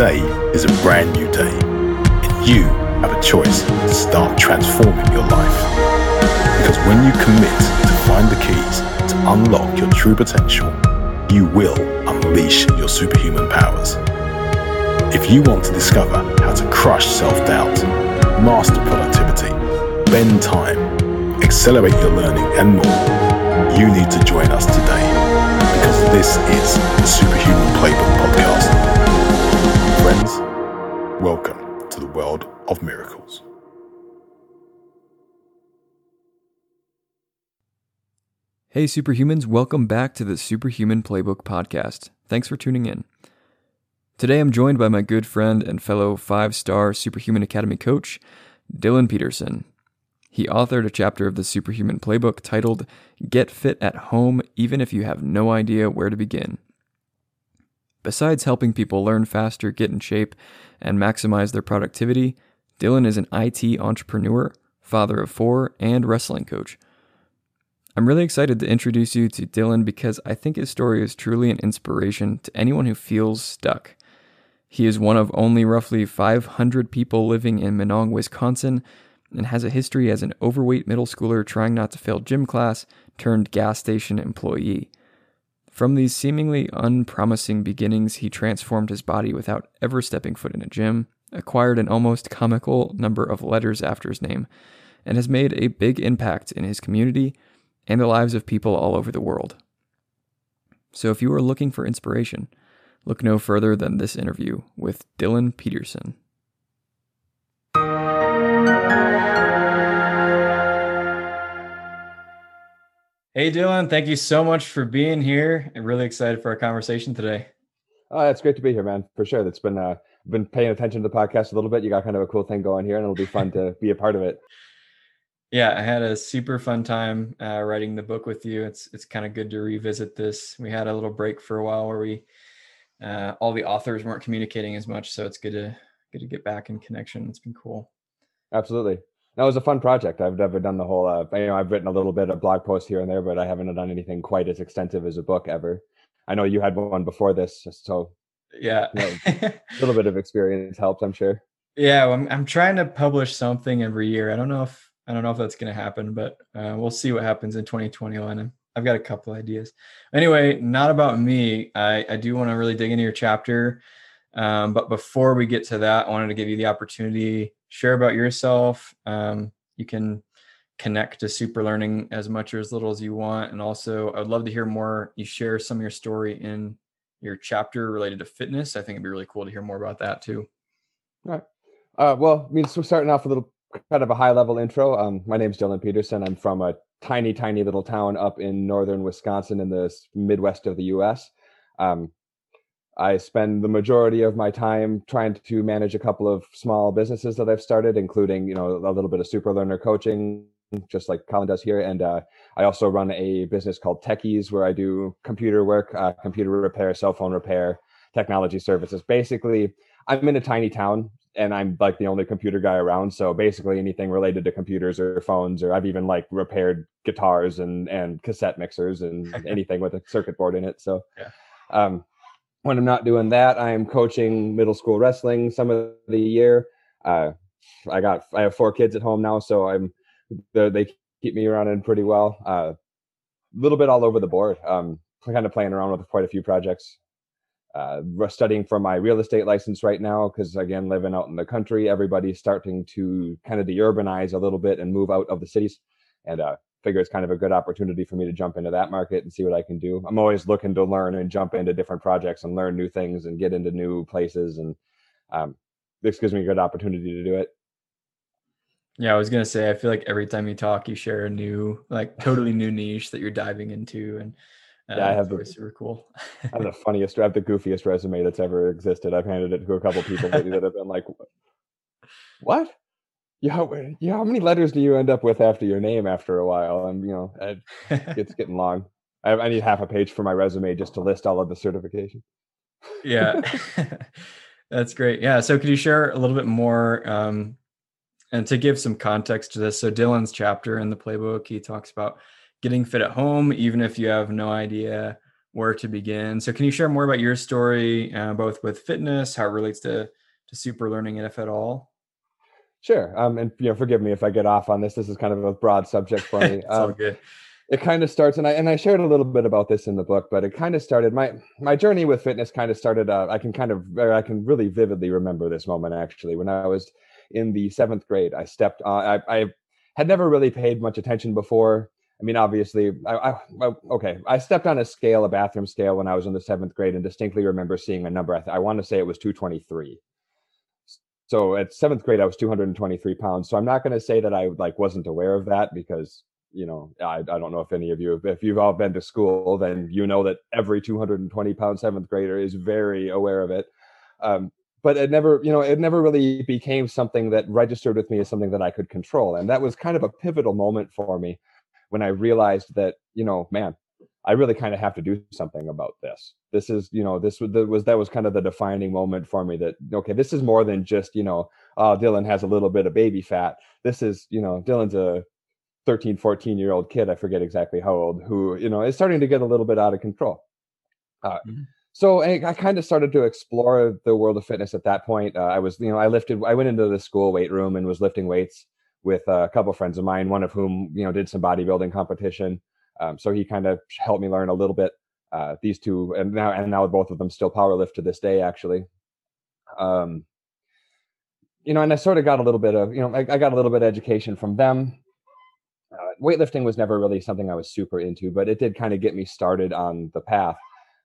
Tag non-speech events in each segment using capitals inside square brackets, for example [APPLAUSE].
Today is a brand new day, and you have a choice to start transforming your life. Because when you commit to find the keys to unlock your true potential, you will unleash your superhuman powers. If you want to discover how to crush self doubt, master productivity, bend time, accelerate your learning, and more, you need to join us today because this is the Superhuman Playbook Podcast. Friends, welcome to the world of miracles. Hey, superhumans, welcome back to the Superhuman Playbook Podcast. Thanks for tuning in. Today I'm joined by my good friend and fellow five star Superhuman Academy coach, Dylan Peterson. He authored a chapter of the Superhuman Playbook titled Get Fit at Home Even If You Have No Idea Where to Begin. Besides helping people learn faster, get in shape, and maximize their productivity, Dylan is an IT entrepreneur, father of four, and wrestling coach. I'm really excited to introduce you to Dylan because I think his story is truly an inspiration to anyone who feels stuck. He is one of only roughly 500 people living in Minong, Wisconsin, and has a history as an overweight middle schooler trying not to fail gym class turned gas station employee. From these seemingly unpromising beginnings, he transformed his body without ever stepping foot in a gym, acquired an almost comical number of letters after his name, and has made a big impact in his community and the lives of people all over the world. So if you are looking for inspiration, look no further than this interview with Dylan Peterson. Hey, Dylan, thank you so much for being here. I'm really excited for our conversation today. Oh, it's great to be here, man. For sure. That's been uh been paying attention to the podcast a little bit. You got kind of a cool thing going here, and it'll be fun to be a part of it. [LAUGHS] Yeah, I had a super fun time uh, writing the book with you. It's it's kind of good to revisit this. We had a little break for a while where we uh, all the authors weren't communicating as much, so it's good to good to get back in connection. It's been cool. Absolutely. That was a fun project. I've never done the whole. Uh, you know, I've written a little bit of blog posts here and there, but I haven't done anything quite as extensive as a book ever. I know you had one before this, so yeah, you know, a [LAUGHS] little bit of experience helps, I'm sure. Yeah, well, I'm I'm trying to publish something every year. I don't know if I don't know if that's going to happen, but uh, we'll see what happens in 2021. I've got a couple ideas. Anyway, not about me. I, I do want to really dig into your chapter. Um, but before we get to that, I wanted to give you the opportunity share about yourself. Um, you can connect to super learning as much or as little as you want. And also, I would love to hear more. You share some of your story in your chapter related to fitness. I think it'd be really cool to hear more about that too. All right. Uh, well, I mean, so starting off a little kind of a high level intro. Um, my name is Dylan Peterson. I'm from a tiny, tiny little town up in northern Wisconsin in the Midwest of the U.S. Um, I spend the majority of my time trying to manage a couple of small businesses that I've started, including you know a little bit of super learner coaching, just like Colin does here, and uh, I also run a business called Techies, where I do computer work, uh, computer repair, cell phone repair, technology services. Basically, I'm in a tiny town, and I'm like the only computer guy around. So basically, anything related to computers or phones, or I've even like repaired guitars and and cassette mixers and [LAUGHS] anything with a circuit board in it. So. Yeah. Um, when I'm not doing that, I am coaching middle school wrestling some of the year. Uh, I got I have four kids at home now, so I'm they keep me running pretty well. A uh, little bit all over the board. Um, kind of playing around with quite a few projects. Uh, studying for my real estate license right now because again, living out in the country, everybody's starting to kind of deurbanize a little bit and move out of the cities, and uh, figure it's kind of a good opportunity for me to jump into that market and see what I can do. I'm always looking to learn and jump into different projects and learn new things and get into new places. And um, this gives me a good opportunity to do it. Yeah, I was gonna say, I feel like every time you talk, you share a new, like, totally new niche that you're diving into, and uh, yeah, I have the super cool. I have the [LAUGHS] funniest, I have the goofiest resume that's ever existed. I've handed it to a couple people that have been like, [LAUGHS] "What? Yeah, yeah. How many letters do you end up with after your name after a while? And you know, it, [LAUGHS] it's getting long. I, I, need half a page for my resume just to list all of the certification. yeah, [LAUGHS] [LAUGHS] that's great. Yeah. So, could you share a little bit more? Um, and to give some context to this, so Dylan's chapter in the playbook, he talks about getting fit at home, even if you have no idea where to begin. So, can you share more about your story, uh, both with fitness, how it relates to to super learning, if at all? Sure. Um, and you know, forgive me if I get off on this. This is kind of a broad subject for me. [LAUGHS] it's um, all good. It kind of starts, and I and I shared a little bit about this in the book, but it kind of started my my journey with fitness. Kind of started. Uh, I can kind of I can really vividly remember this moment actually when I was in the seventh grade. I stepped on. I, I had never really paid much attention before. I mean, obviously, I, I, okay. I stepped on a scale, a bathroom scale, when I was in the seventh grade, and distinctly remember seeing a number. I, th- I want to say it was 223. So at seventh grade, I was 223 pounds. So I'm not going to say that I like wasn't aware of that because you know I, I don't know if any of you if you've all been to school, then you know that every 220 pound seventh grader is very aware of it. Um, but it never, you know, it never really became something that registered with me as something that I could control, and that was kind of a pivotal moment for me when I realized that, you know, man, I really kind of have to do something about this. This is, you know, this was, that was that was kind of the defining moment for me that okay, this is more than just, you know, oh, Dylan has a little bit of baby fat. This is, you know, Dylan's a 13, 14 year old kid, I forget exactly how old, who, you know, is starting to get a little bit out of control. Uh, mm-hmm. So I, I, kind of started to explore the world of fitness at that point. Uh, I was, you know, I lifted, I went into the school weight room and was lifting weights with a couple of friends of mine, one of whom you know did some bodybuilding competition. Um, so he kind of helped me learn a little bit. Uh, these two, and now and now both of them still powerlift to this day, actually. Um, you know, and I sort of got a little bit of, you know, I, I got a little bit of education from them. Uh, weightlifting was never really something I was super into, but it did kind of get me started on the path.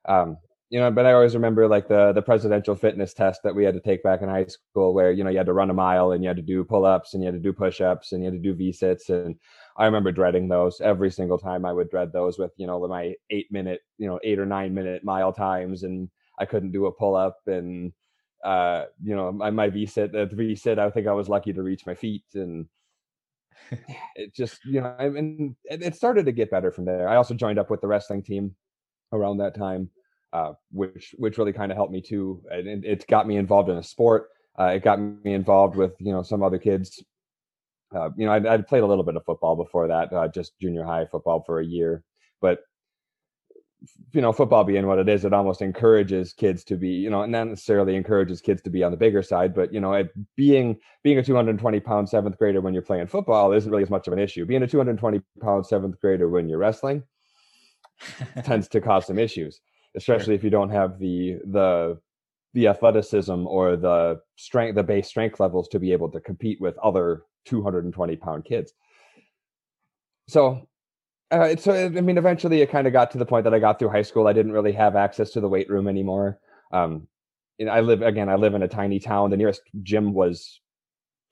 Um, you know, but I always remember like the the presidential fitness test that we had to take back in high school, where you know you had to run a mile and you had to do pull ups and you had to do push ups and you had to do V sits, and I remember dreading those every single time. I would dread those with you know my eight minute, you know, eight or nine minute mile times, and I couldn't do a pull up, and uh, you know my my V sit, the V sit, I think I was lucky to reach my feet, and [LAUGHS] it just you know, I mean, it started to get better from there. I also joined up with the wrestling team around that time uh, which which really kind of helped me too. And it got me involved in a sport. Uh, it got me involved with you know some other kids. Uh, you know, I'd, I'd, played a little bit of football before that, uh, just junior high football for a year. But you know, football being what it is, it almost encourages kids to be, you know, and not necessarily encourages kids to be on the bigger side, but you know, it, being being a 220 pound seventh grader when you're playing football isn't really as much of an issue. Being a 220 pound seventh grader when you're wrestling [LAUGHS] tends to cause some issues especially sure. if you don't have the the the athleticism or the strength the base strength levels to be able to compete with other 220 pound kids. So uh, so i mean eventually it kind of got to the point that i got through high school. I didn't really have access to the weight room anymore. Um know, i live again i live in a tiny town. The nearest gym was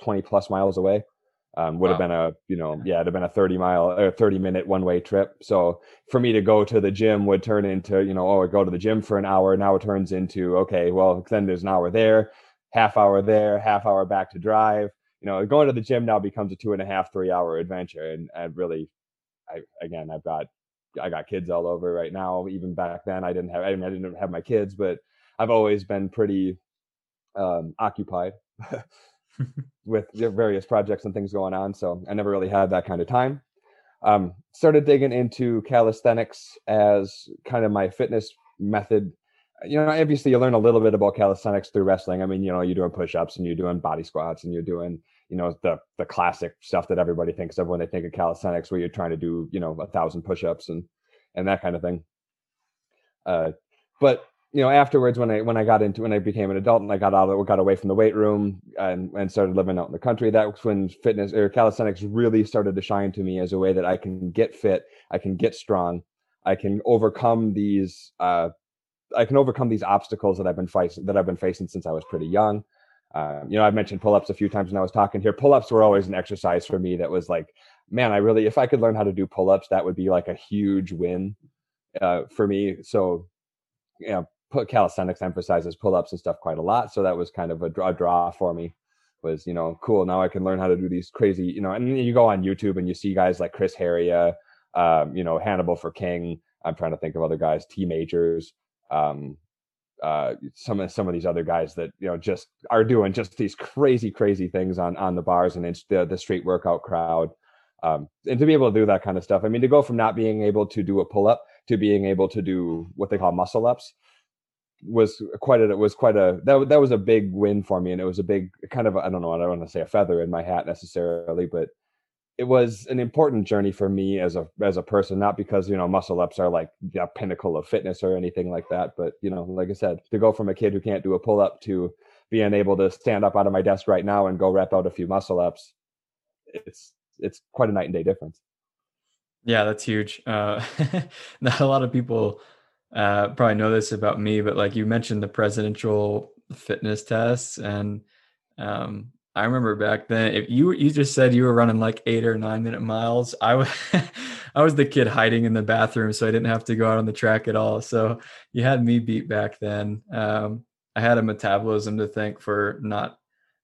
20 plus miles away. Um, would wow. have been a you know yeah. it'd have been a 30 mile or 30 minute one way trip. So for me to go to the gym would turn into you know oh I go to the gym for an hour. Now it turns into okay well then there's an hour there half hour there half hour back to drive you know going to the gym now becomes a two and a half three hour adventure and I really I again I've got I got kids all over right now even back then I didn't have I, mean, I didn't have my kids but I've always been pretty um, occupied [LAUGHS] with various projects and things going on. So I never really had that kind of time. Um, started digging into calisthenics as kind of my fitness method. You know, obviously you learn a little bit about calisthenics through wrestling. I mean, you know, you're doing push-ups and you're doing body squats and you're doing, you know, the the classic stuff that everybody thinks of when they think of calisthenics, where you're trying to do, you know, a thousand push-ups and and that kind of thing. Uh, but you know, afterwards when I when I got into when I became an adult and I got out of got away from the weight room and, and started living out in the country, that was when fitness or calisthenics really started to shine to me as a way that I can get fit, I can get strong, I can overcome these uh, I can overcome these obstacles that I've been facing that I've been facing since I was pretty young. Um, you know, I've mentioned pull-ups a few times when I was talking here. Pull-ups were always an exercise for me that was like, man, I really if I could learn how to do pull-ups, that would be like a huge win uh, for me. So, you know, calisthenics emphasizes pull-ups and stuff quite a lot so that was kind of a draw, draw for me was you know cool now i can learn how to do these crazy you know and you go on youtube and you see guys like chris heria um, you know hannibal for king i'm trying to think of other guys t majors um, uh, some of some of these other guys that you know just are doing just these crazy crazy things on on the bars and the the street workout crowd. Um, and to be able to do that kind of stuff i mean to go from not being able to do a pull-up to being able to do what they call muscle ups was quite a was quite a that that was a big win for me, and it was a big kind of I don't know I don't want to say a feather in my hat necessarily, but it was an important journey for me as a as a person not because you know muscle ups are like the pinnacle of fitness or anything like that but you know like i said to go from a kid who can't do a pull up to being able to stand up out of my desk right now and go rep out a few muscle ups it's it's quite a night and day difference. Yeah that's huge. Uh [LAUGHS] not a lot of people uh probably know this about me but like you mentioned the presidential fitness tests and um I remember back then, if you you just said you were running like eight or nine minute miles, I was [LAUGHS] I was the kid hiding in the bathroom, so I didn't have to go out on the track at all. So you had me beat back then. Um, I had a metabolism to thank for not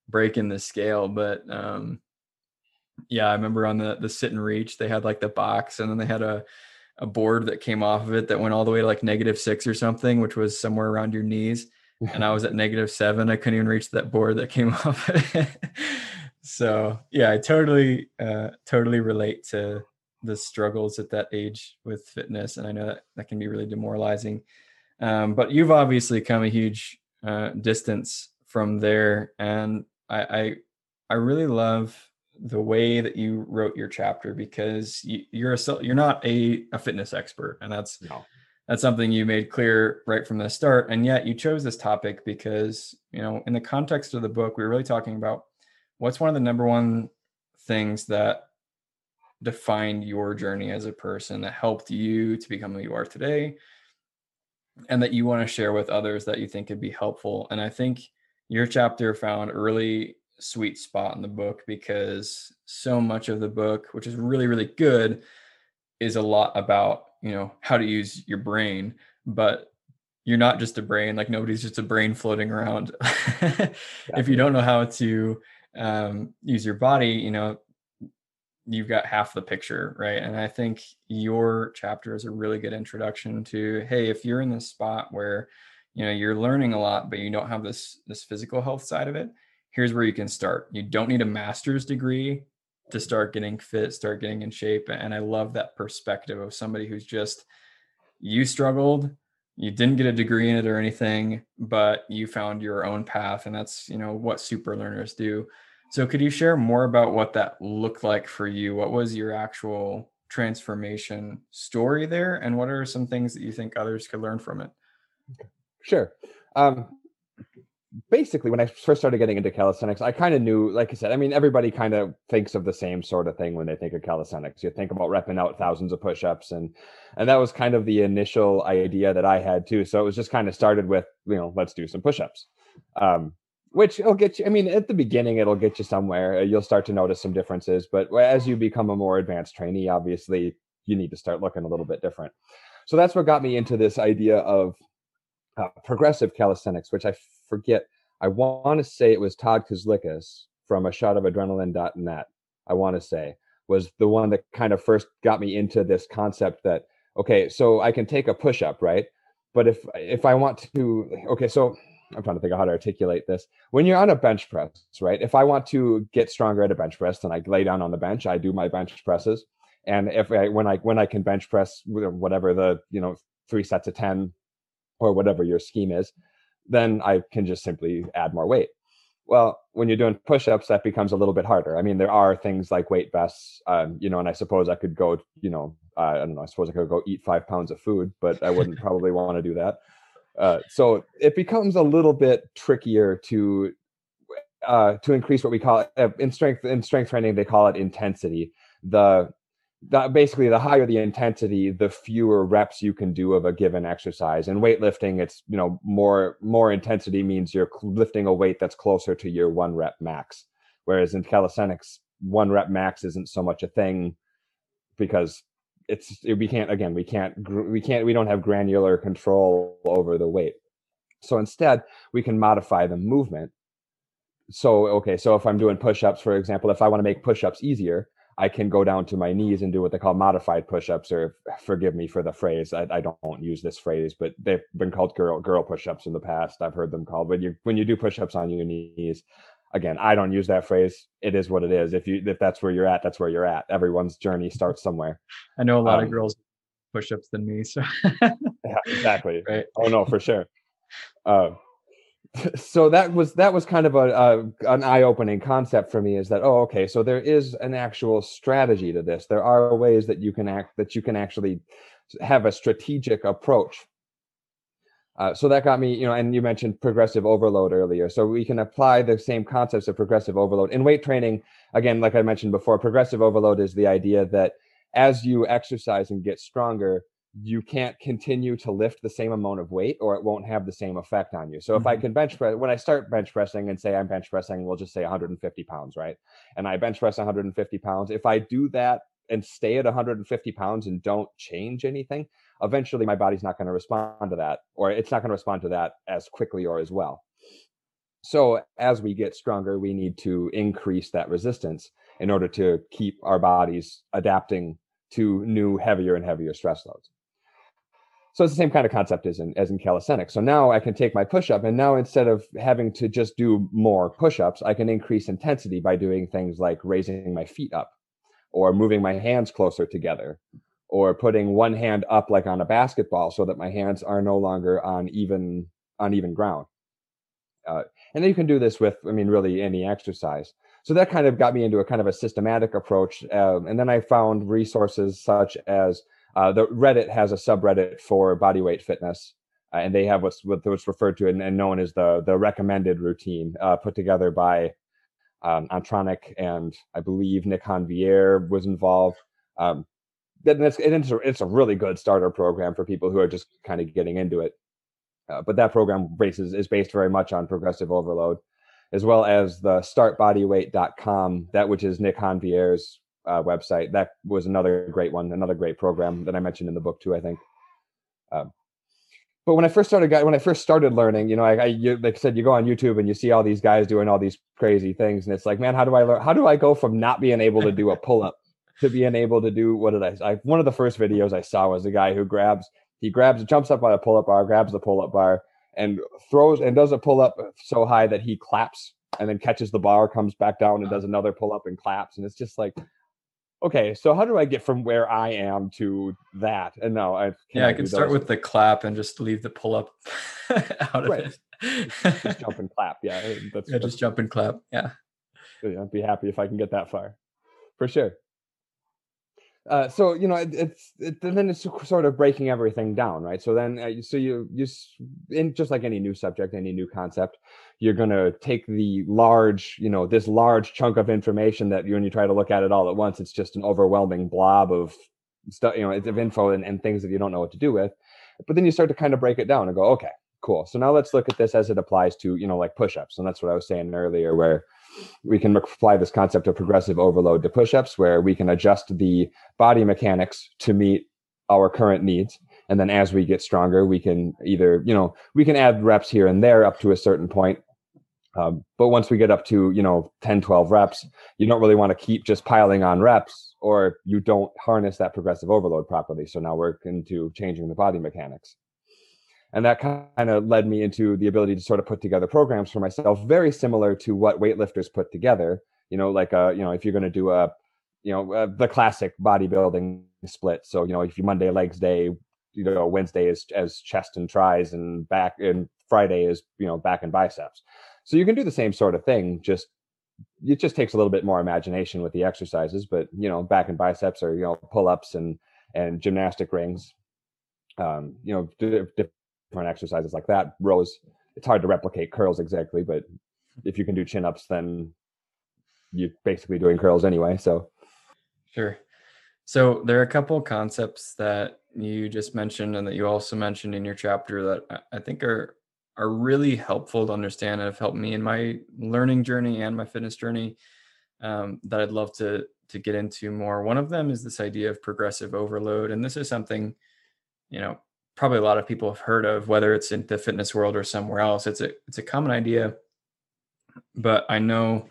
breaking the scale, but um, yeah, I remember on the the sit and reach, they had like the box, and then they had a a board that came off of it that went all the way to like negative six or something, which was somewhere around your knees and I was at negative seven. I couldn't even reach that board that came [LAUGHS] off. so yeah, I totally, uh, totally relate to the struggles at that age with fitness, and I know that that can be really demoralizing. Um, but you've obviously come a huge uh, distance from there, and I, I, I really love the way that you wrote your chapter because you, you're a you're not a, a fitness expert, and that's no that's something you made clear right from the start and yet you chose this topic because you know in the context of the book we were really talking about what's one of the number one things that defined your journey as a person that helped you to become who you are today and that you want to share with others that you think could be helpful. And i think your chapter found a really sweet spot in the book because so much of the book which is really really good is a lot about you know how to use your brain but you're not just a brain like nobody's just a brain floating around. [LAUGHS] If you don't know how to um, use your body you know you've got half the picture right? And i think your chapter is a really good introduction to hey if you're in this spot where you know you're learning a lot but you don't have this this physical health side of it here's where you can start. You don't need a master's degree to start getting fit, start getting in shape. And I love that perspective of somebody who's just, you struggled, you didn't get a degree in it or anything, but you found your own path. And that's, you know, what super learners do. So could you share more about what that looked like for you? What was your actual transformation story there? And what are some things that you think others could learn from it? Sure. Um, basically when I first started getting into calisthenics, I kind of knew, like I said, I mean, everybody kind of thinks of the same sort of thing when they think of calisthenics. You think about repping out thousands of push-ups and and that was kind of the initial idea that I had too. So it was just kind of started with, you know, let's do some push-ups. Um, which will get you i mean at the beginning it'll get you somewhere you'll start to notice some differences but as you become a more advanced trainee obviously you need to start looking a little bit different so that's what got me into this idea of uh, progressive calisthenics, which I forget. I want to say it was Todd Kuslikis from a shot of adrenaline.net. I want to say was the one that kind of first got me into this concept that okay, so I can take a push up, right? But if if I want to, okay, so I'm trying to think of how to articulate this. When you're on a bench press, right? If I want to get stronger at a bench press, then I lay down on the bench. I do my bench presses, and if I when I when I can bench press whatever the you know three sets of ten or whatever your scheme is, then I can just simply add more weight. Well, when you're doing push-ups, that becomes a little bit harder. I mean, there are things like weight vests, um, you know, and I suppose I could go, you know, uh, I don't know, I suppose I could go eat five pounds of food, but I wouldn't [LAUGHS] probably want to do that. Uh, so it becomes a little bit trickier to uh, to increase what we call uh, in strength in strength training they call it intensity. The that basically the higher the intensity the fewer reps you can do of a given exercise. And weightlifting it's you know more more intensity means you're lifting a weight that's closer to your one rep max. Whereas in calisthenics one rep max isn't so much a thing because it's we can't again we can't we can't we don't have granular control over the weight. So instead we can modify the movement. So okay so if i'm doing push-ups for example if i want to make push-ups easier I can go down to my knees and do what they call modified push-ups, or forgive me for the phrase. I, I, don't use this phrase, but they've been called girl girl push-ups in the past. I've heard them called. But you, when you do push-ups on your knees, again, I don't use that phrase. It is what it is. If you if that's where you're at, that's where you're at. Everyone's journey starts somewhere. I know a lot um, of girls push-ups than me. So yeah, exactly. [LAUGHS] right. Oh no, for sure. Uh, so that was that was kind of a, a an eye-opening concept for me is that oh okay so there is an actual strategy to this. There are ways that you can act that you can actually have a strategic approach. Uh, so that got me you know and you mentioned progressive overload earlier. So we can apply the same concepts of progressive overload in weight training. Again like i mentioned before progressive overload is the idea that as you exercise and get stronger you can't continue to lift the same amount of weight or it won't have the same effect on you. So mm-hmm. if I mm-hmm. can bench press, when I start bench pressing and say I'm bench pressing, we'll just say 150 pounds, right? And I bench press 150 pounds. If I do that and stay at 150 pounds and don't change anything, eventually my body's not going to respond to that, or it's not going to respond to that as quickly or as well. So as we get stronger, we need to increase that resistance in order to keep our bodies adapting to new, heavier and heavier stress loads. So it's the same kind of concept as in as in calisthenics. So now I can take my push-up and now instead of having to just do more push-ups, I can increase intensity by doing things like raising my feet up or moving my hands closer together or putting one hand up like on a basketball so that my hands are no longer on even on even ground. Uh, and then you can do this with, I mean, really any exercise. So that kind of got me into a kind of a systematic approach. Um, and then I found resources such as uh, the Reddit has a subreddit for body weight fitness, uh, and they have what's what's referred to and, and, known as the the recommended routine, uh, put together by um, Antranik and I believe Nick Hanvier was involved. Um, it's, it's, a, it's a really good starter program for people who are just kind of getting into it. Uh, but that program bases is based very much on progressive overload, as well as the startbodyweight.com, that which is Nick Hanvier's uh, website. That was another great one, another great program that I mentioned in the book too. I think. Um, but when I first started, when I first started learning, you know, I, I you, like I said, you go on YouTube and you see all these guys doing all these crazy things, and it's like, man, how do I learn? How do I go from not being able to do a pull up to being able to do what did I? I one of the first videos I saw was a guy who grabs, he grabs, jumps up on a pull up bar, grabs the pull up bar, and throws and does a pull up so high that he claps and then catches the bar, comes back down and does another pull up and claps, and it's just like okay, so how do I get from where I am to that? And now I yeah, I can start with the clap and just leave the pull up [LAUGHS] out of it. just, just jump and clap. Yeah, eh, [LAUGHS] that's, yeah, that's, just jump and clap. Yeah, yeah, I'd be happy if I can get that far, for sure. Uh, so you know it, it's it, then it's sort of breaking everything down right? So then uh, so you you in just like any new subject any new concept you're going to take the large you know this large chunk of information that you when you try to look at it all at once it's just an overwhelming blob of stuff you know of info and, and things that you don't know what to do with. But then you start to kind of break it down and go okay cool. So now let's look at this as it applies to you know like push-ups. And that's what i was saying earlier where we can apply this concept of progressive overload to push-ups where we can adjust the body mechanics to meet our current needs. And then as we get stronger we can either you know we can add reps here and there up to a certain point. Um, but once we get up to you know 10 12 reps you don't really want to keep just piling on reps or you don't harness that progressive overload properly. So now we're into changing the body mechanics and that kind of led me into the ability to sort of put together programs for myself very similar to what weightlifters put together. You know like uh, you know if you're going to do a you know uh, the classic bodybuilding split. So you know if you monday legs day you know wednesday is as chest and tries and back and friday is you know back and biceps. So you can do the same sort of thing just it just takes a little bit more imagination with the exercises but you know back and biceps or you know pull-ups and and gymnastic rings. Um, you know different exercises like that. Rows, it's hard to replicate curls exactly, but if you can do chin ups, then you're basically doing curls anyway. So, sure. So there are a couple concepts that you just mentioned and that you also mentioned in your chapter that I think are are really helpful to understand and have helped me in my learning journey and my fitness journey um, that I'd love to to get into more. One of them is this idea of progressive overload, and this is something you know probably a lot of people have heard of, whether it's in the fitness world or somewhere else. It's a it's a common idea, but I know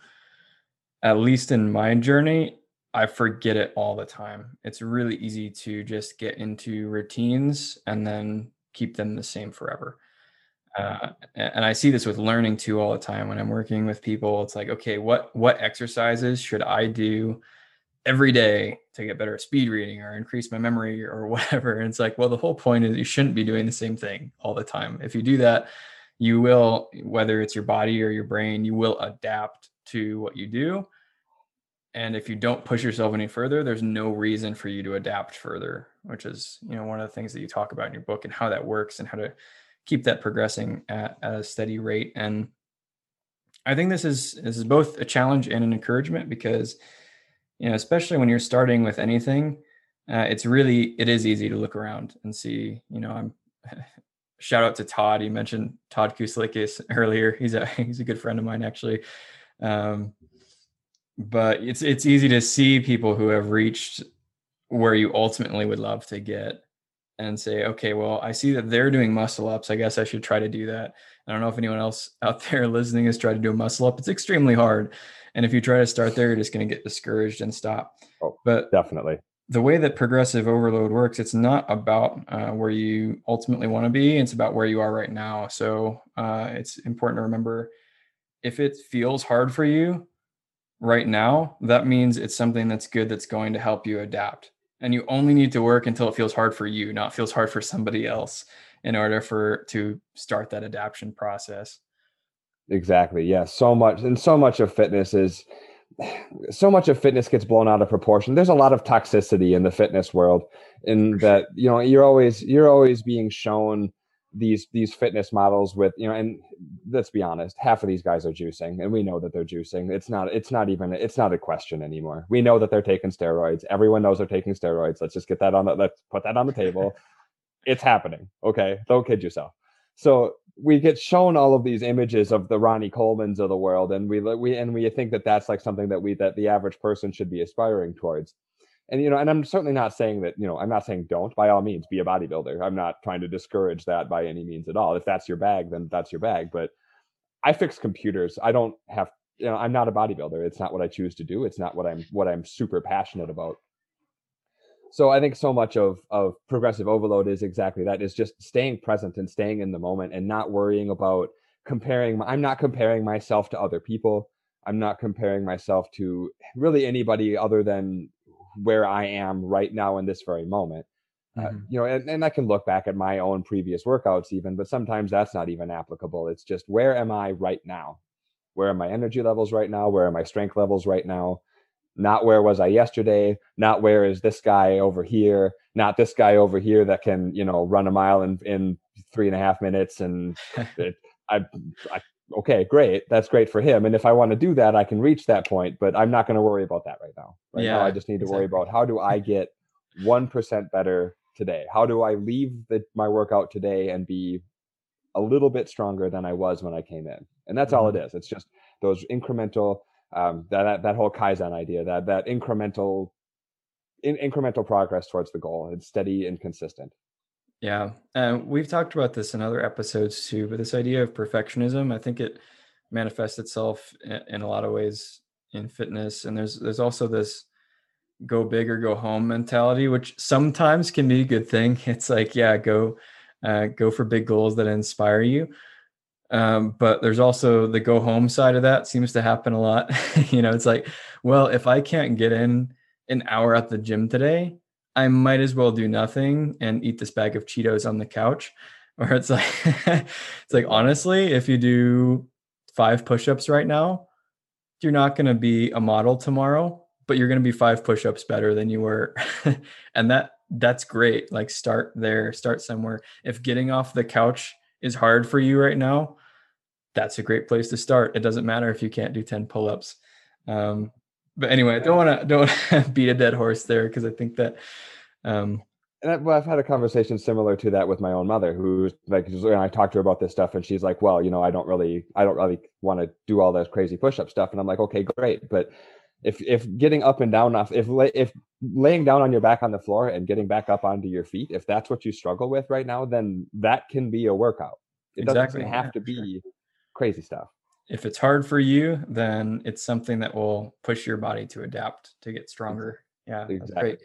at least in my journey, I forget it all the time. It's really easy to just get into routines and then keep them the same forever. Uh, and I see this with learning too all the time when I'm working with people. It's like, okay, what what exercises should I do every day to get better at speed reading or increase my memory or [LAUGHS] whatever. And it's like, well, the whole point is you shouldn't be doing the same thing all the time. If you do that, you will, whether it's your body or your brain, you will adapt to what you do. And if you don't push yourself any further, there's no reason for you to adapt further, which is, you know, one of the things that you talk about in your book and how that works and how to keep that progressing at, at a steady rate. And I think this is this is both a challenge and an encouragement because you know, especially when you're starting with anything, uh, it's really it is easy to look around and see. You know, I'm [LAUGHS] shout out to Todd. You mentioned Todd Kuslikis earlier. He's a [LAUGHS] he's a good friend of mine actually. Um, but it's it's easy to see people who have reached where you ultimately would love to get and say, okay, well, I see that they're doing muscle ups. I guess I should try to do that. I don't know if anyone else out [LAUGHS] there listening has tried to do a muscle up. It's extremely hard. And if you try to start there, you're just going to get discouraged and stop. Oh, but definitely. The way that progressive overload works, it's not about uh, where you ultimately want to be. It's about where you are right now. So uh, it's important to remember if it feels hard for you right now, that means it's something that's good that's going to help you adapt. And you only need to work until it feels hard for you, not feels hard for somebody else in order for to start that adaptation process. Exactly. Yeah. So much and so much of fitness is so much of fitness gets blown out of proportion. There's a lot of toxicity in the fitness world in that, you know, you're always you're always being shown these these fitness models with, you know, and let's be honest, half of these guys are juicing and we know that they're juicing. It's not it's not even it's not a question anymore. We know that they're taking steroids. Everyone knows they're taking steroids. Let's just get that on the let's put that on the table. [LAUGHS] it's happening. Okay. Don't kid yourself. So we get shown all of these images of the Ronnie Colemans of the world, and we we and we think that that's like something that we that the average person should be aspiring towards. And you know, and I'm certainly not saying that you know, I'm not saying don't. By all means, be a bodybuilder. I'm not trying to discourage that by any means at all. If that's your bag, then that's your bag. But I fix computers. I don't have you know, I'm not a bodybuilder. It's not what I choose to do. It's not what I'm what I'm super passionate about so i think so much of of progressive overload is exactly that is just staying present and staying in the moment and not worrying about comparing i'm not comparing myself to other people. I'm not comparing myself to really anybody other than where i am right now in this very moment. Uh, mm-hmm. uh, you know and, and i can look back at my own previous workouts even but sometimes that's not even applicable. It's just where am i right now? Where are my energy levels right now? Where are my strength levels right now not where was I yesterday, not where is this guy over here, not this guy over here that can, you know, run a mile in, in three and a half minutes. And [LAUGHS] it, I, I, okay, great. That's great for him. And if I want to do that, I can reach that point, but I'm not going to worry about that right now. Right yeah, now, I just need to exactly. worry about how do I get 1% better today? How do I leave the, my workout today and be a little bit stronger than I was when I came in? And that's mm-hmm. all it is. It's just those incremental um, that, that that whole kaizen idea that that incremental in, incremental progress towards the goal it's steady and consistent. Yeah and we've talked about this in other episodes too but this idea of perfectionism i think it manifests itself in, in a lot of ways in fitness and there's there's also this go big or go home mentality which sometimes can be a good thing. [LAUGHS] It's like yeah go uh, go for big goals that inspire you um, but there's also the go home side of that seems to happen a lot. [LAUGHS] you know, it's like, well, if I can't get in an hour at the gym today, I might as well do nothing and eat this bag of Cheetos on the couch. [LAUGHS] Or it's like, it's like, honestly, if you do five push ups right now, you're not going to be a model tomorrow, but you're going to be five push ups better than you were. [LAUGHS] and that, that's great. Like, start there, start somewhere. If getting off the couch is hard for you right now, that's a great place to start. It doesn't matter if you can't do 10 pull-ups. Um, but anyway, I don't want to [LAUGHS] don't [LAUGHS] beat a dead horse there because I think that um, and I, well, I've had a conversation similar to that with my own mother, who's like, and I talked to her about this stuff, and she's like, "Well, you know, I don't really, I don't really want to do all this crazy push-up stuff." And I'm like, "Okay, great, but if if getting up and down off, if if laying down on your back on the floor and getting back up onto your feet, if that's what you struggle with right now, then that can be a workout. It exactly. doesn't have yeah, to be sure crazy stuff. If it's hard for you, then it's something that will push your body to adapt to get stronger. Yeah, exactly. that's great.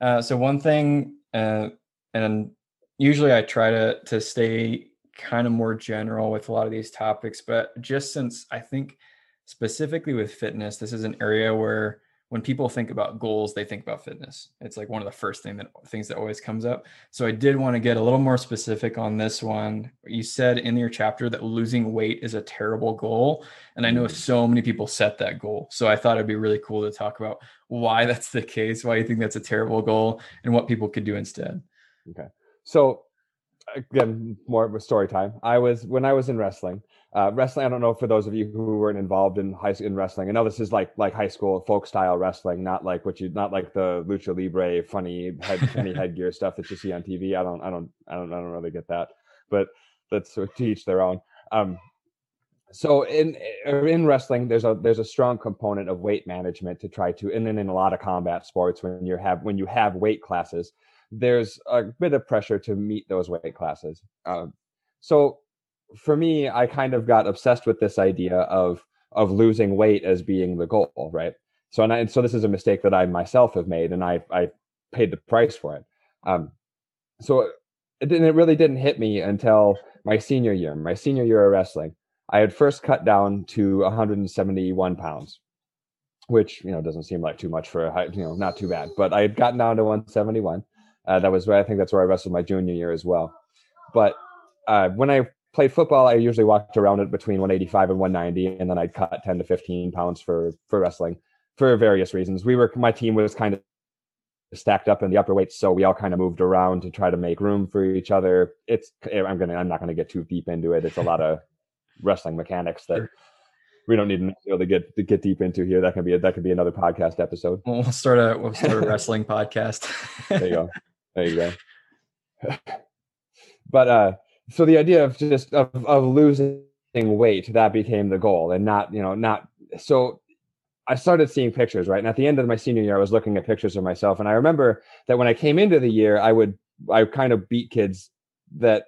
Uh, so one thing, uh, and usually I try to to stay kind of more general with a lot of these topics, but just since I think specifically with fitness, this is an area where when people think about goals, they think about fitness. It's like one of the first thing that things that always comes up. So I did want to get a little more specific on this one. You said in your chapter that losing weight is a terrible goal, and I know mm-hmm. so many people set that goal. So I thought it'd be really cool to talk about why [LAUGHS] that's the case, why you think that's a terrible goal, and what people could do instead. Okay. So again, more of a story time. I was when I was in wrestling. Uh, wrestling. I don't know for those of you who weren't involved in high in wrestling. I know this is like like high school folk style wrestling, not like what you not like the lucha libre funny head funny [LAUGHS] headgear stuff that you see on TV. I don't I don't I don't I don't really get that, but that's to each their own. Um, so in in wrestling, there's a there's a strong component of weight management to try to, and then in a lot of combat sports, when you have when you have weight classes, there's a bit of pressure to meet those weight classes. Um, so for me, I kind of got obsessed with this idea of of losing weight as being the goal, right? So and, I, and so this is a mistake that I myself have made, and I I paid the price for it. Um, so it didn't it really didn't hit me until my senior year. My senior year of wrestling, I had first cut down to 171 pounds, which you know doesn't seem like too much for a high, you know not too bad, but I had gotten down to 171. Uh, that was where I think that's where I wrestled my junior year as well. But uh, when I played football, I usually walked around it between 185 and 190, and then I'd cut 10 to 15 pounds for for wrestling for various reasons. We were my team was kind of stacked up in the upper weights, so we all kind of moved around to try to make room for each other. It's I'm gonna I'm not gonna get too deep into it. It's a lot of wrestling mechanics that we don't need to necessarily get to get deep into here. That can be a, that could be another podcast episode. We'll start a we'll start a [LAUGHS] wrestling podcast. there you go. There you go. [LAUGHS] but uh so the idea of just of, of losing weight that became the goal and not you know not so i started seeing pictures right? And at the end of my senior year i was looking at pictures of myself. And i remember that when i came into the year i would i kind of beat kids that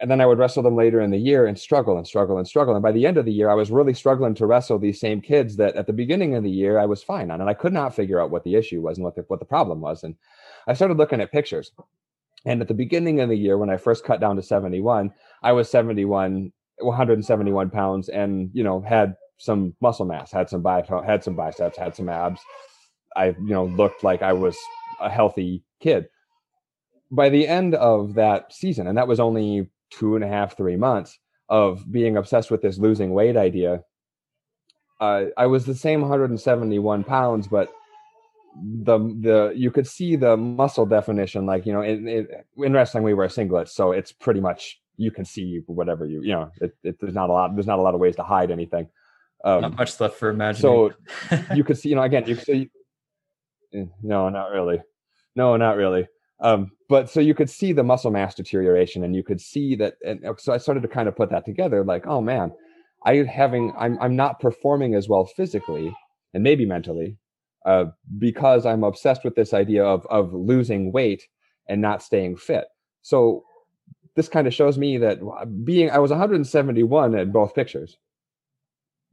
and then i would wrestle them later in the year and struggle and struggle and struggle. And by the end of the year i was really struggling to wrestle these same kids that at the beginning of the year i was fine on. And i could not figure out what the issue was and what the, what the problem was. And i started looking at pictures and at the beginning of the year, when I first cut down to 71, I was 71, 171 pounds, and you know had some muscle mass, had some bi- had some biceps, had some abs. I you know looked like I was a healthy kid. By the end of that season, and that was only two and a half, three months of being obsessed with this losing weight idea, uh, I was the same 171 pounds, but the the you could see the muscle definition like you know in, in, in wrestling we wear singlets so it's pretty much you can see whatever you you know it, it, there's not a lot there's not a lot of ways to hide anything. Um, not much left for imagining. so [LAUGHS] you could see you know again you could see eh, no not really. No not really. Um, but so you could see the muscle mass deterioration and you could see that and so i started to kind of put that together like oh man i having i'm i'm not performing as well physically and maybe mentally uh, because I'm obsessed with this idea of of losing weight and not staying fit. So this kind of shows me that being I was 171 in both pictures.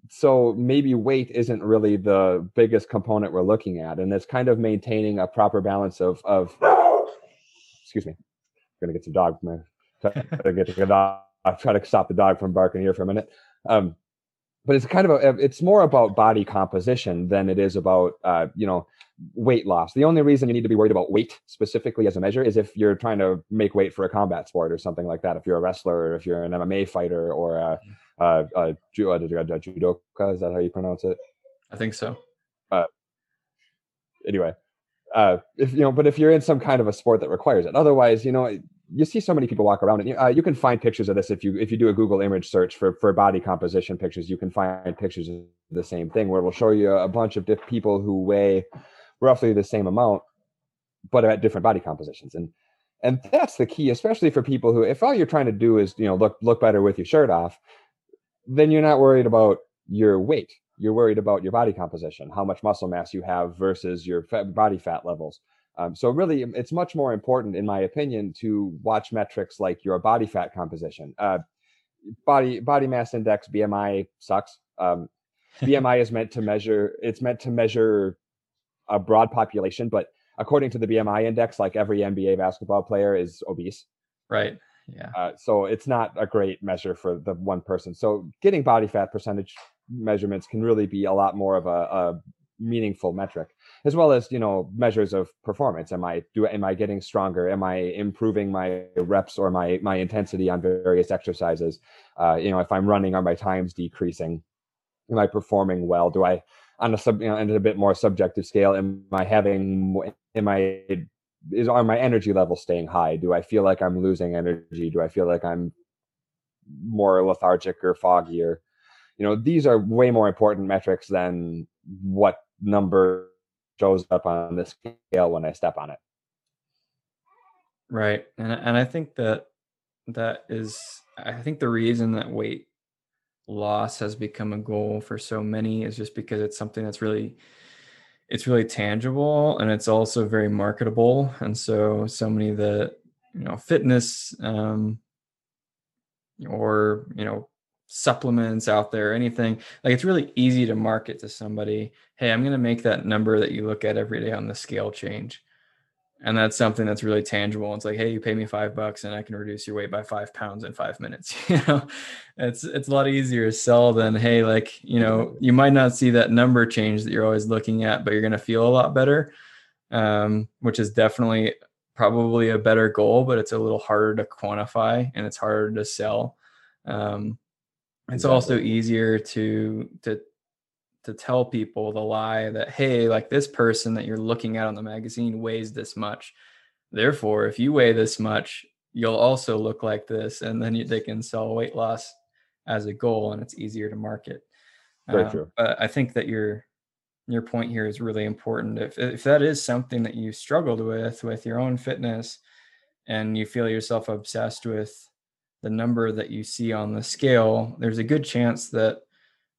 So maybe weight isn't really the biggest component we're looking at, and it's kind of maintaining a proper balance of of. Excuse me, I'm gonna get some dog. Try to get the dog. I'll try to stop the dog from barking here for a minute. Um, but it's kind of a, it's more about body composition than it is about uh, you know weight loss. The only reason you need to be worried about weight specifically as a measure is if you're trying to make weight for a combat sport or something like that. If you're a wrestler, or if you're an MMA fighter, or a, a, a, a judoka, is that how you pronounce it? I think so. Uh, anyway, uh, if you know, but if you're in some kind of a sport that requires it, otherwise, you know, you see so many people walk around and uh, you can find pictures of this if you if you do a google image search for for body composition pictures you can find pictures of the same thing where it will show you a bunch of different people who weigh roughly the same amount but at different body compositions. And and that's the key especially for people who if all you're trying to do is you know look look better with your shirt off then you're not worried about your weight. You're worried about your body composition how much muscle mass you have versus your fat, body fat levels um, so really, um, it's much more important, in my opinion, to watch metrics like your body fat composition. Uh, body body mass index BMI sucks. Um, [LAUGHS] BMI is meant to measure. It's meant to measure a broad population, but according to the BMI index, like every NBA basketball player is obese. Right. Yeah. Uh, so it's not a great measure for the one person. So getting body fat percentage measurements can really be a lot more of a, a meaningful metric as well as you know measures of performance. Am i do am i getting stronger? Am i improving my reps or my my intensity on various exercises? Uh, you know if i'm running are my times decreasing? Am i performing well? Do i on a sub you know on a bit more subjective scale am i having am i is are my energy levels staying high? Do i feel like i'm losing energy? Do i feel like i'm more lethargic or foggier? You know these are way more important metrics than what number shows up on the scale when i step on it. Right and and i think that that is i think the reason that weight loss has become a goal for so many is just because it's something that's really it's really tangible and it's also very marketable and so so many of the you know fitness um or you know supplements out there anything like it's really easy to market to somebody hey i'm going to make that number that you look at every day on the scale change. And that's something that's really tangible. It's like hey you pay me five bucks and i can reduce your weight by five pounds in five minutes. [LAUGHS] You know? It's it's a lot easier to sell than hey like you know you might not see that number change that you're always looking at but you're going to feel a lot better um, which is definitely probably a better goal but it's a little harder to quantify and it's harder to sell um, it's exactly. also easier to to to tell people the lie that hey like this person that you're looking at on the magazine weighs this much. Therefore if you weigh this much you'll also look like this and then you, they can sell weight loss as a goal and it's easier to market. Very um, true. but i think that your your point here is really important. If if that is something that you struggled with with your own fitness and you feel yourself obsessed with the number that you see on the scale, there's a good chance that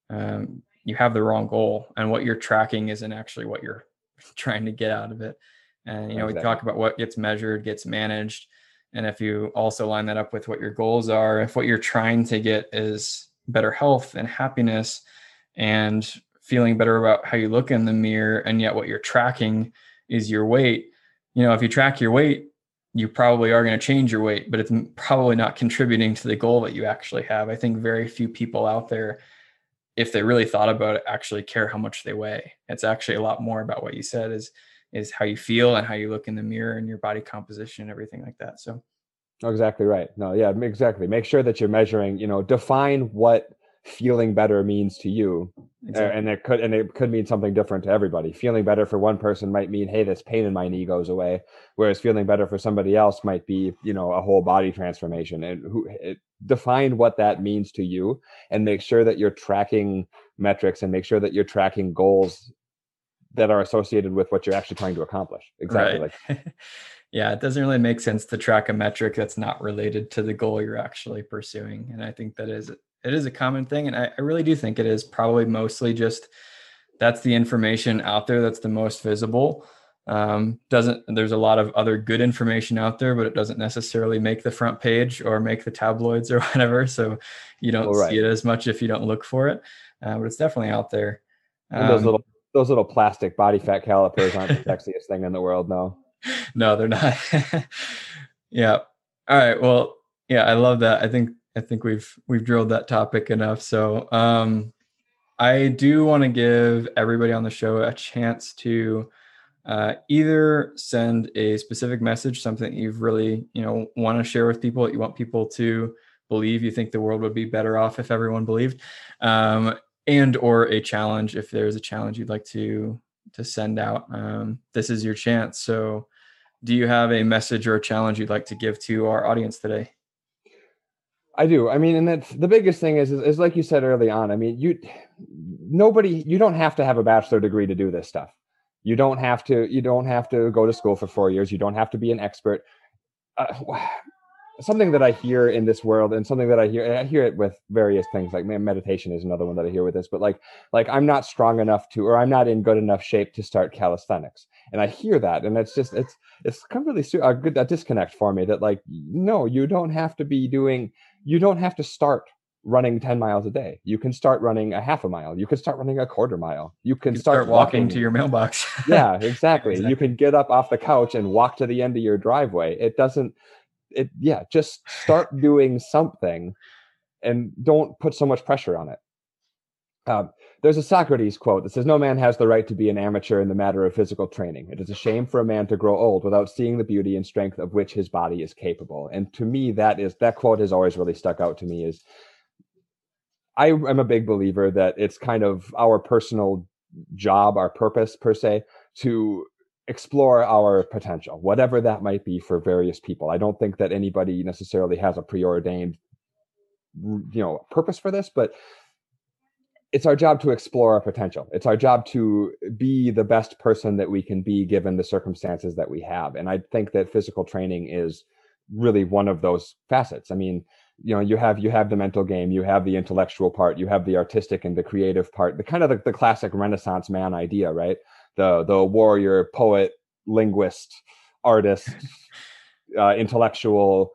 um, you have the wrong goal and what you're tracking isn't actually what you're [LAUGHS] trying to get out of it. And, you know, exactly. we talk about what gets measured, gets managed. And if you also line that up with what your goals are, if what you're trying to get is better health and happiness and feeling better about how you look in the mirror, and yet what you're tracking is your weight, you know, if you track your weight, you probably are going to change your weight, but it's probably not contributing to the goal that you actually have. I think very few people out there, if they really thought about it, actually care how much they weigh. It's actually a lot more about what you said is is how you feel and how you look in the mirror and your body composition and everything like that. So exactly right. No, yeah, exactly. Make sure that you're measuring, you know, define what feeling better means to you exactly. and it could and it could mean something different to everybody feeling better for one person might mean hey this pain in my knee goes away whereas feeling better for somebody else might be you know a whole body transformation and who it, define what that means to you and make sure that you're tracking metrics and make sure that you're tracking goals that are associated with what you're actually trying to accomplish exactly right. like [LAUGHS] yeah it doesn't really make sense to track a metric that's not related to the goal you're actually pursuing and i think that is it is a common thing and I, I really do think it is probably mostly just that's the information out there that's the most visible. Um, doesn't there's a lot of other good information out there but it doesn't necessarily make the front page or make the tabloids [LAUGHS] or whatever so you don't right. see it as much if you don't look for it uh, but it's definitely out there. Um, those little those little plastic body fat calipers aren't the [LAUGHS] sexiest thing in the world no? No they're not. [LAUGHS] Yeah. All right well yeah i love that. I think I think we've we've drilled that topic enough. So um, I do want to give everybody on the show a chance to uh, either send a specific message, something you've really you know want to share with people that you want people to believe. You think the world would be better off if everyone believed, um, and or a challenge if there's a challenge you'd like to to send out. Um, this is your chance. So, do you have a message or a challenge you'd like to give to our audience today? I do. I mean, and that's the biggest thing is, is, is like you said early on. I mean, you nobody you don't have to have a bachelor degree to do this stuff. You don't have to. You don't have to go to school for four years. You don't have to be an expert. Uh, [SIGHS] something that I hear in this world, and something that I hear, I hear it with various things. Like meditation is another one that I hear with this. But like, like I'm not strong enough to, or I'm not in good enough shape to start calisthenics. And I hear that, and it's just it's it's completely a good a disconnect for me. That like, no, you don't have to be doing you don't have to start running 10 miles a day. You can start running a half a mile. You can start running a quarter mile. You can, you can start, start, walking, walking to your mailbox. [LAUGHS] yeah, exactly. exactly. You can get up off the couch and walk to the end of your driveway. It doesn't, it, yeah, just start doing something and don't put so much pressure on it. Um, there's a Socrates quote that says, No man has the right to be an amateur in the matter of physical training. It is a shame for a man to grow old without seeing the beauty and strength of which his body is capable. And to me, that is that quote has always really stuck out to me is I am a big believer that it's kind of our personal job, our purpose per se, to explore our potential, whatever that might be for various people. I don't think that anybody necessarily has a preordained you know purpose for this, but it's our job to explore our potential. It's our job to be the best person that we can be given the circumstances that we have. And I think that physical training is really one of those facets. I mean, you know, you have you have the mental game, you have the intellectual part, you have the artistic and the creative part, the kind of the, the classic Renaissance man idea, right? The the warrior, poet, linguist, artist, [LAUGHS] uh, intellectual.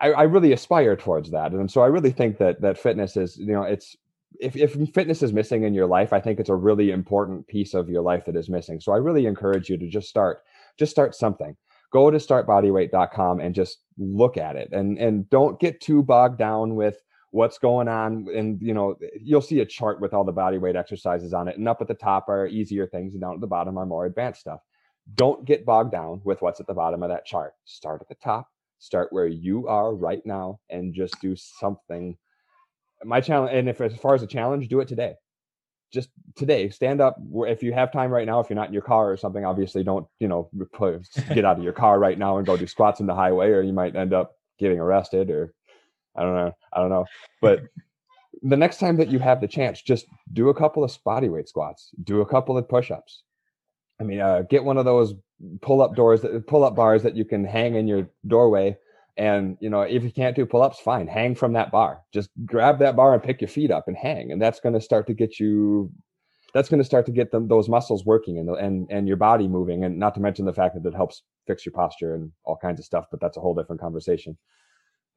I, I really aspire towards that, and so I really think that that fitness is, you know, it's if, if fitness is missing in your life, I think it's a really important piece of your life that is missing. So I really encourage you to just start, just start something. Go to startbodyweight.com and just look at it. And and don't get too bogged down with what's going on. And you know you'll see a chart with all the body weight exercises on it. And up at the top are easier things and down at the bottom are more advanced stuff. Don't get bogged down with what's at the bottom of that chart. Start at the top. Start where you are right now and just do something my challenge and if as far as a challenge do it today. Just today stand up if you have time right now if you're not in your car or something obviously don't you know get out of your car right now and go do squats in the highway or you might end up getting arrested or i don't know i don't know. But the next time that you have the chance just do a couple of body weight squats do a couple of push-ups. I mean uh, get one of those pull up doors that pull up bars that you can hang in your doorway and you know, if you can't do pull-ups, fine, hang from that bar. Just grab that bar and pick your feet up and hang, and that's going to start to get you. That's going to start to get them those muscles working and and and your body moving, and not to mention the fact that it helps fix your posture and all kinds of stuff. But that's a whole different conversation.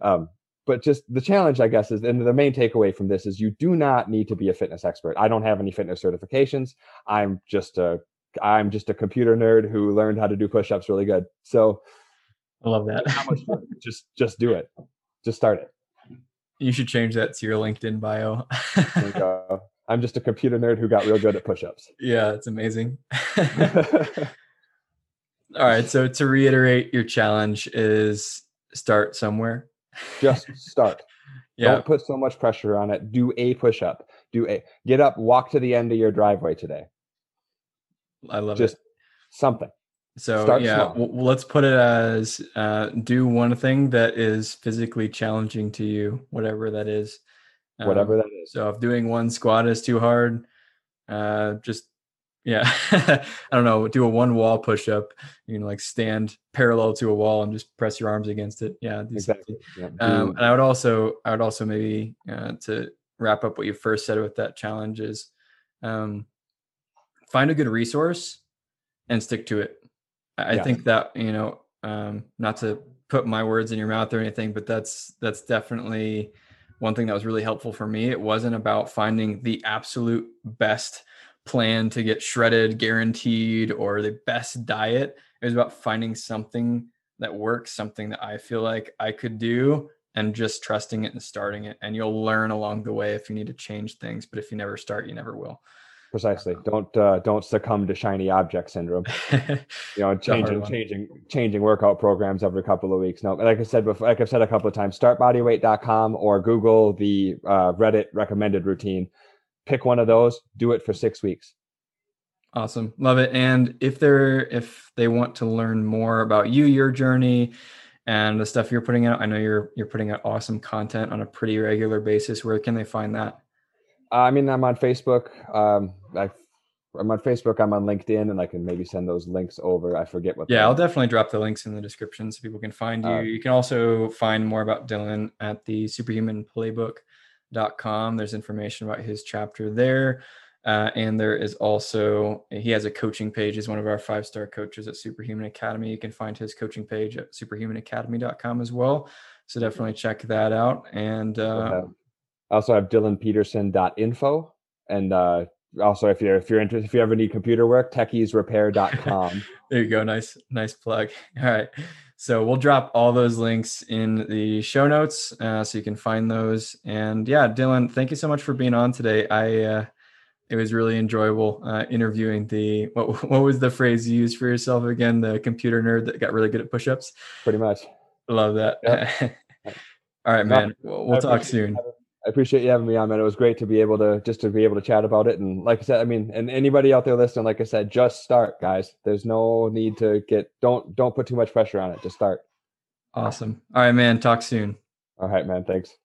Um, but just the challenge, I guess, is and the main takeaway from this is you do not need to be a fitness expert. I don't have any fitness certifications. I'm just a I'm just a computer nerd who learned how to do push-ups really good. So I love that. [LAUGHS] just just do it. Just start it. You should change that to your LinkedIn bio. [LAUGHS] I'm just a computer nerd who got real good at push-ups. Yeah, it's amazing. [LAUGHS] All right, so to reiterate, your challenge is start somewhere. Just start. yeah. Don't put so much pressure on it. Do a push-up. Do a get up, walk to the end of your driveway today. I love just it. something. So Start yeah, w- let's put it as uh, do one thing that is physically challenging to you, whatever that is. Um, whatever that is. So if doing one squat is too hard, uh, just yeah, [LAUGHS] I don't know, do a one wall push up. You know, like stand parallel to a wall and just press your arms against it. Yeah, exactly. Yeah. Um, and I would also, I would also maybe uh, to wrap up what you first said with that challenge is um, find a good resource and stick to it I yeah. think that you know, um, not to put my words in your mouth or anything, but that's that's definitely one thing that was really helpful for me. It wasn't about finding the absolute best plan to get shredded, guaranteed, or the best diet. It was about finding something that works, something that I feel like I could do, and just trusting it and starting it. And you'll learn along the way if you need to change things. But if you never start, you never will precisely. Don't uh, don't succumb to shiny object syndrome. [LAUGHS] You know changing changing changing workout programs every couple of weeks. No like i said before like i've said a couple of times startbodyweight.com or google the uh, reddit recommended routine. Pick one of those do it for six weeks. Awesome. Love it. And if they're if they want to learn more about you your journey and the stuff you're putting out i know you're you're putting out awesome content on a pretty regular basis. Where can they find that I mean, I'm on Facebook. Um, I, I'm on Facebook. I'm on LinkedIn, and I can maybe send those links over. I forget what. Yeah, I'll definitely drop the links in the description so people can find you. Uh, you can also find more about Dylan at the superhumanplaybook.com. There's information about his chapter there. Uh, and there is also he has a coaching page. He's one of our five star coaches at Superhuman Academy. You can find his coaching page at superhumanacademy.com as well. So definitely check that out. And uh, I also have dylanpeterson.info and uh, also if you're if you're interested if you ever need computer work techiesrepair.com [LAUGHS] there you go. Nice nice plug. All right. So we'll drop all those links in the show notes uh, so you can find those. And yeah dylan thank you so much for being on today. I uh, it was really enjoyable uh, interviewing the what, what was the phrase you used for yourself again? The computer nerd that got really good at push-ups? Pretty much. Love that. Yep. [LAUGHS] all right man. We'll, we'll talk soon I appreciate you having me on, man. It was great to be able to just to be able to chat about it. And like I said, I mean, and anybody out there listening, like I said, just start, guys. There's no need to get don't don't put too much pressure on it. Just start. Awesome. All right, man. Talk soon. All right, man. Thanks.